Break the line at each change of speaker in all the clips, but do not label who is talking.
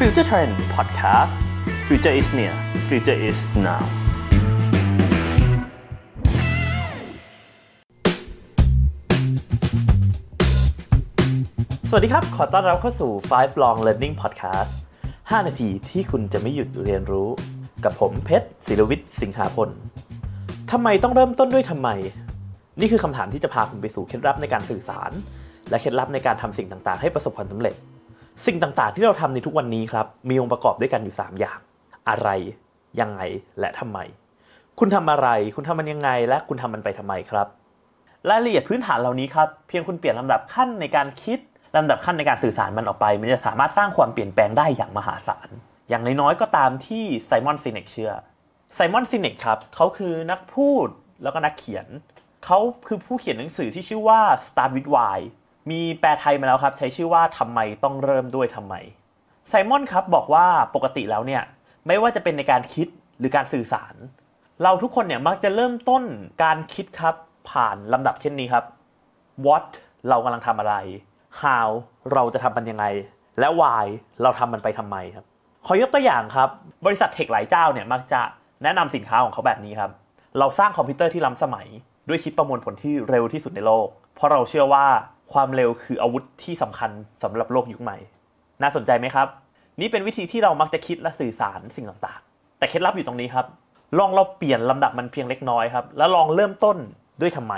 Future Trend Podcast Future is near Future is now สวัสดีครับ ขอต้อนรับเข้าสู่ Five Long Learning Podcast 5 นาทีที่คุณจะไม่หยุดเรียนรู้ กับผมเพชรศิลวิทย์สิงหาพลทำไมต้องเริ่มต้นด้วยทำไม นี่คือคำถามที่จะพาคุณไปสู่เคล็ดลับในการสื่อสาร และเคล็ดลับในการทำสิ่งต่างๆ ให้ประสบความสำเร็จ สิ่งต่างๆ ที่เราทำในทุกวันนี้ครับ มีองค์ประกอบด้วยกันอยู่ 3 อย่าง อะไร ยังไง และทำไม คุณทำอะไร คุณทำมันยังไง และคุณทำมันไปทำไมครับ รายละเอียดพื้นฐานเหล่านี้ครับ เพียงคุณเปลี่ยนลำดับขั้นในการคิดลำดับขั้นในการสื่อสารมันออกไป มันจะสามารถสร้างความเปลี่ยนแปลงได้อย่างมหาศาล อย่างน้อยๆก็ตามที่ไซมอนซินเนกเชื่อ ไซมอนซินเนกครับ เขาคือนักพูดแล้วก็นักเขียน เขาคือผู้เขียนหนังสือที่ชื่อว่า Start with Why มีแปลไทยมาแล้วครับ ใช้ชื่อว่าทำไมต้องเริ่มด้วยทำไมไซมอนครับบอกว่าปกติแล้วเนี่ยไม่ว่าจะเป็นในการคิดหรือการสื่อสาร เราทุกคนเนี่ยมักจะเริ่มต้นการคิดครับผ่านลำดับเช่นนี้ครับ what เรากำลังทำอะไร how เราจะทำมันยังไง และ why เราทำมันไปทำไมครับ ขอยกตัวอย่างครับ บริษัทเทคหลายเจ้าเนี่ยมักจะแนะนำสินค้าของเขาแบบนี้ครับ เราสร้างคอมพิวเตอร์ที่ล้ำสมัย ด้วยชิปประมวลผลที่เร็วที่สุดในโลก เพราะเราเชื่อว่า ความเร็วคืออาวุธที่สำคัญสำหรับโลกยุคใหม่ น่าสนใจไหมครับ นี่เป็นวิธีที่เรามักจะคิดและสื่อสารสิ่งต่างๆ แต่เคล็ดลับอยู่ตรงนี้ครับ ลองเราเปลี่ยนลำดับมันเพียงเล็กน้อยครับ แล้วลองเริ่มต้นด้วยทำไม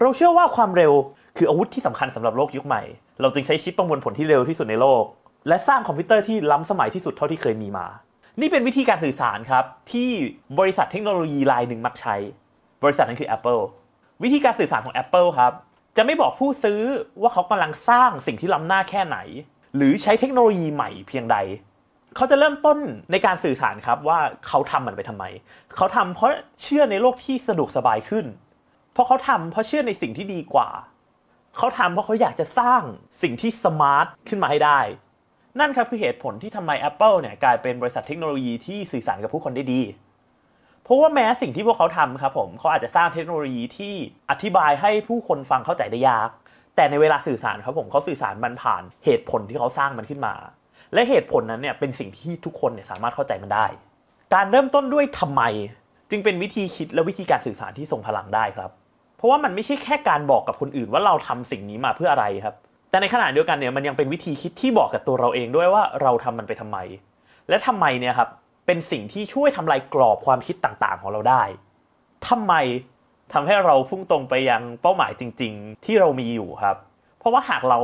เราเชื่อว่าความเร็วคืออาวุธที่สำคัญสำหรับโลกยุคใหม่ เราจึงใช้ชิปประมวลผลที่เร็วที่สุดในโลก และสร้างคอมพิวเตอร์ที่ล้ำสมัยที่สุดเท่าที่เคยมีมา นี่เป็นวิธีการสื่อสารครับที่บริษัทเทคโนโลยีรายหนึ่งมักใช้ บริษัทนั้นคือ Apple วิธีการสื่อสารของ Apple ครับ จะไม่บอกผู้ซื้อว่าเขากำลังสร้างสิ่งที่ล้ำหน้าแค่ไหน หรือใช้เทคโนโลยีใหม่เพียงใด เขาจะเริ่มต้นในการสื่อสารครับว่าเขาทำมันไปทำไม เขาทำเพราะเชื่อในโลกที่สะดวกสบายขึ้น เพราะเขาทำเพราะเชื่อในสิ่งที่ดีกว่า เขาทำเพราะเขาอยากจะสร้างสิ่งที่สมาร์ทขึ้นมาให้ได้ นั่นครับคือเหตุผลที่ทำไม Apple เนี่ยกลายเป็นบริษัทเทคโนโลยีที่สื่อสารกับผู้คนได้ดี ราะว่าแม้สิ่งที่พวกเขาทำครับผมเขาอาจจะสร้างเทคโนโลยีที่อธิบายให้ผู้คนฟังเข้าใจได้ยาก แต่ในเวลาสื่อสารครับผมเขาสื่อสารมันผ่านเหตุผลที่เขาสร้างมันขึ้นมา และเหตุผลนั้นเนี่ยเป็นสิ่งที่ทุกคนเนี่ยสามารถเข้าใจมันได้ การเริ่มต้นด้วยทำไม จึงเป็นวิธีคิดและวิธีการสื่อสารที่ทรงพลังได้ครับ เพราะว่ามันไม่ใช่แค่การบอกกับคนอื่นว่าเราทำสิ่งนี้มาเพื่ออะไรครับ แต่ในขณะเดียวกันเนี่ยมันยังเป็นวิธีคิดที่บอกกับตัวเราเองด้วยว่าเราทำมันไปทำไม และทำไมเนี่ยครับ เป็นสิ่งที่ช่วยทำลายกรอบความคิดต่างๆ ของเราได้ทำไมทำให้เราพุ่งตรงไปยังเป้าหมายจริง ๆ ที่เรามีอยู่ครับ เพราะว่าหากเรา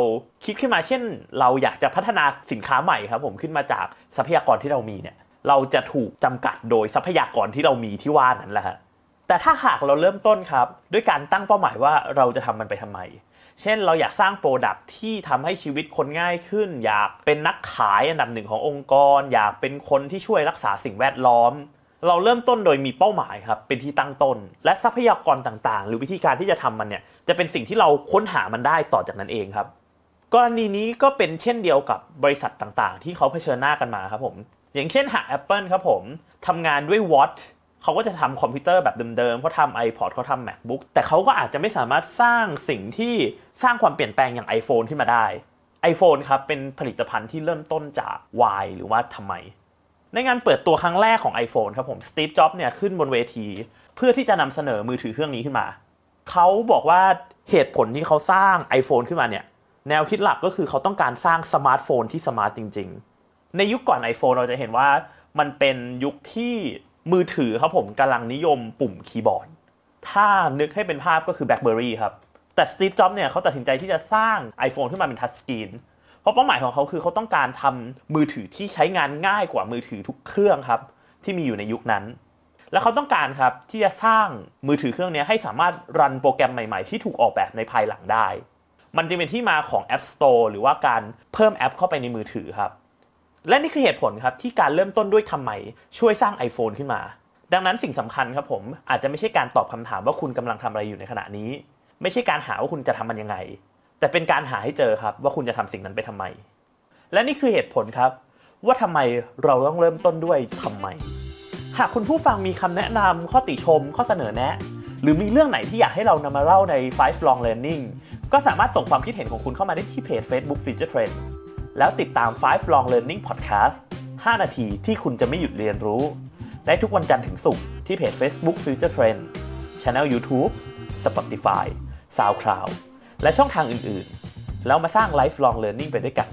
คิดขึ้นมาเช่น เราอยากจะพัฒนาสินค้าใหม่ครับ ผมขึ้นมาจากทรัพยากรที่เรามีเนี่ย เราจะถูกจำกัดโดยทรัพยากรที่เรามีที่ว่านั้นแหละแต่ถ้าหากเราเริ่มต้นครับ ด้วยการตั้งเป้าหมายว่าเราจะทำมันไปทำไม เช่นเราอยากสร้างโปรดักที่ทำให้ชีวิตคนง่ายขึ้น อยากเป็นนักขายอันดับหนึ่งขององค์กร อยากเป็นคนที่ช่วยรักษาสิ่งแวดล้อม เราเริ่มต้นโดยมีเป้าหมายครับเป็นที่ตั้งต้น และทรัพยากรต่างๆ หรือวิธีการที่จะทำมันเนี่ยจะเป็นสิ่งที่เราค้นหามันได้ต่อจากนั้นเองครับกรณีนี้ก็เป็นเช่นเดียวกับบริษัทต่างๆ ที่เขาเผชิญหน้ากันมาครับผมอย่างเช่นหาก Apple ครับผมทำงานด้วย Watt เขาก็จะทำคอมพิวเตอร์แบบเดิมๆเขาทำ iPod เขาทำ MacBook แต่เขาก็อาจจะไม่สามารถสร้างสิ่งที่สร้างความเปลี่ยนแปลงอย่าง iPhone ขึ้นมาได้ iPhone ครับเป็นผลิตภัณฑ์ที่เริ่มต้นจาก Why หรือว่าทำไม ในงานเปิดตัวครั้งแรกของ iPhone ครับผมสตีฟจ็อบส์เนี่ยขึ้นบนเวที เพื่อที่จะนำเสนอมือถือเครื่องนี้ขึ้นมา เขาบอกว่าเหตุผลที่เขาสร้าง iPhone ขึ้นมาเนี่ยแนวคิดหลักก็คือเขาต้องการสร้างสมาร์ทโฟนที่ smart จริง ๆ ในยุคก่อน iPhone เราจะเห็นว่ามันเป็นยุคที่ มือถือครับผมกำลังนิยมปุ่มคีย์บอร์ด ถ้านึกให้เป็นภาพก็คือ BlackBerry ครับ แต่สตีฟ จ็อบเนี่ยเขาตัดสินใจที่จะสร้าง iPhone ขึ้นมาเป็น touch screen เพราะเป้าหมายของเขาคือเขาต้องการทำมือถือที่ใช้งานง่ายกว่ามือถือทุกเครื่องครับ ที่มีอยู่ในยุคนั้น และเขาต้องการครับที่จะสร้างมือถือเครื่องนี้ให้สามารถ run โปรแกรมใหม่ๆ ที่ถูกออกแบบในภายหลังได้ มันจะเป็นที่มาของ App Store หรือว่าการเพิ่มแอปเข้าไปในมือถือครับ และนี่คือเหตุผลครับที่การเริ่มต้นด้วยทำไมช่วยสร้าง iPhone ขึ้นมา ดังนั้นสิ่งสำคัญครับผมอาจจะไม่ใช่การตอบคำถามว่าคุณกำลังทำอะไรอยู่ในขณะนี้ ไม่ใช่การหาว่าคุณจะทำมันยังไง แต่เป็นการหาให้เจอครับว่าคุณจะทำสิ่งนั้นไปทำไม และนี่คือเหตุผลครับ ว่าทำไมเราต้องเริ่มต้นด้วยทำไม หากคุณผู้ฟังมีคำแนะนำข้อติชม ข้อเสนอแนะ หรือมีเรื่องไหนที่อยากให้เรานำมาเล่าใน Five Long Learning ก็สามารถส่งความคิดเห็นของคุณเข้ามาได้ที่เพจ Facebook Future Trend แล้วติดตาม 5 Long Learning Podcast 5 นาทีที่คุณจะไม่หยุดเรียนรู้ ได้ทุกวันจันทร์ถึงศุกร์ที่เพจ Facebook Future Trend Channel YouTube Spotify SoundCloud และช่องทางอื่นๆ แล้วมาสร้าง Lifelong Learning ไปด้วยกัน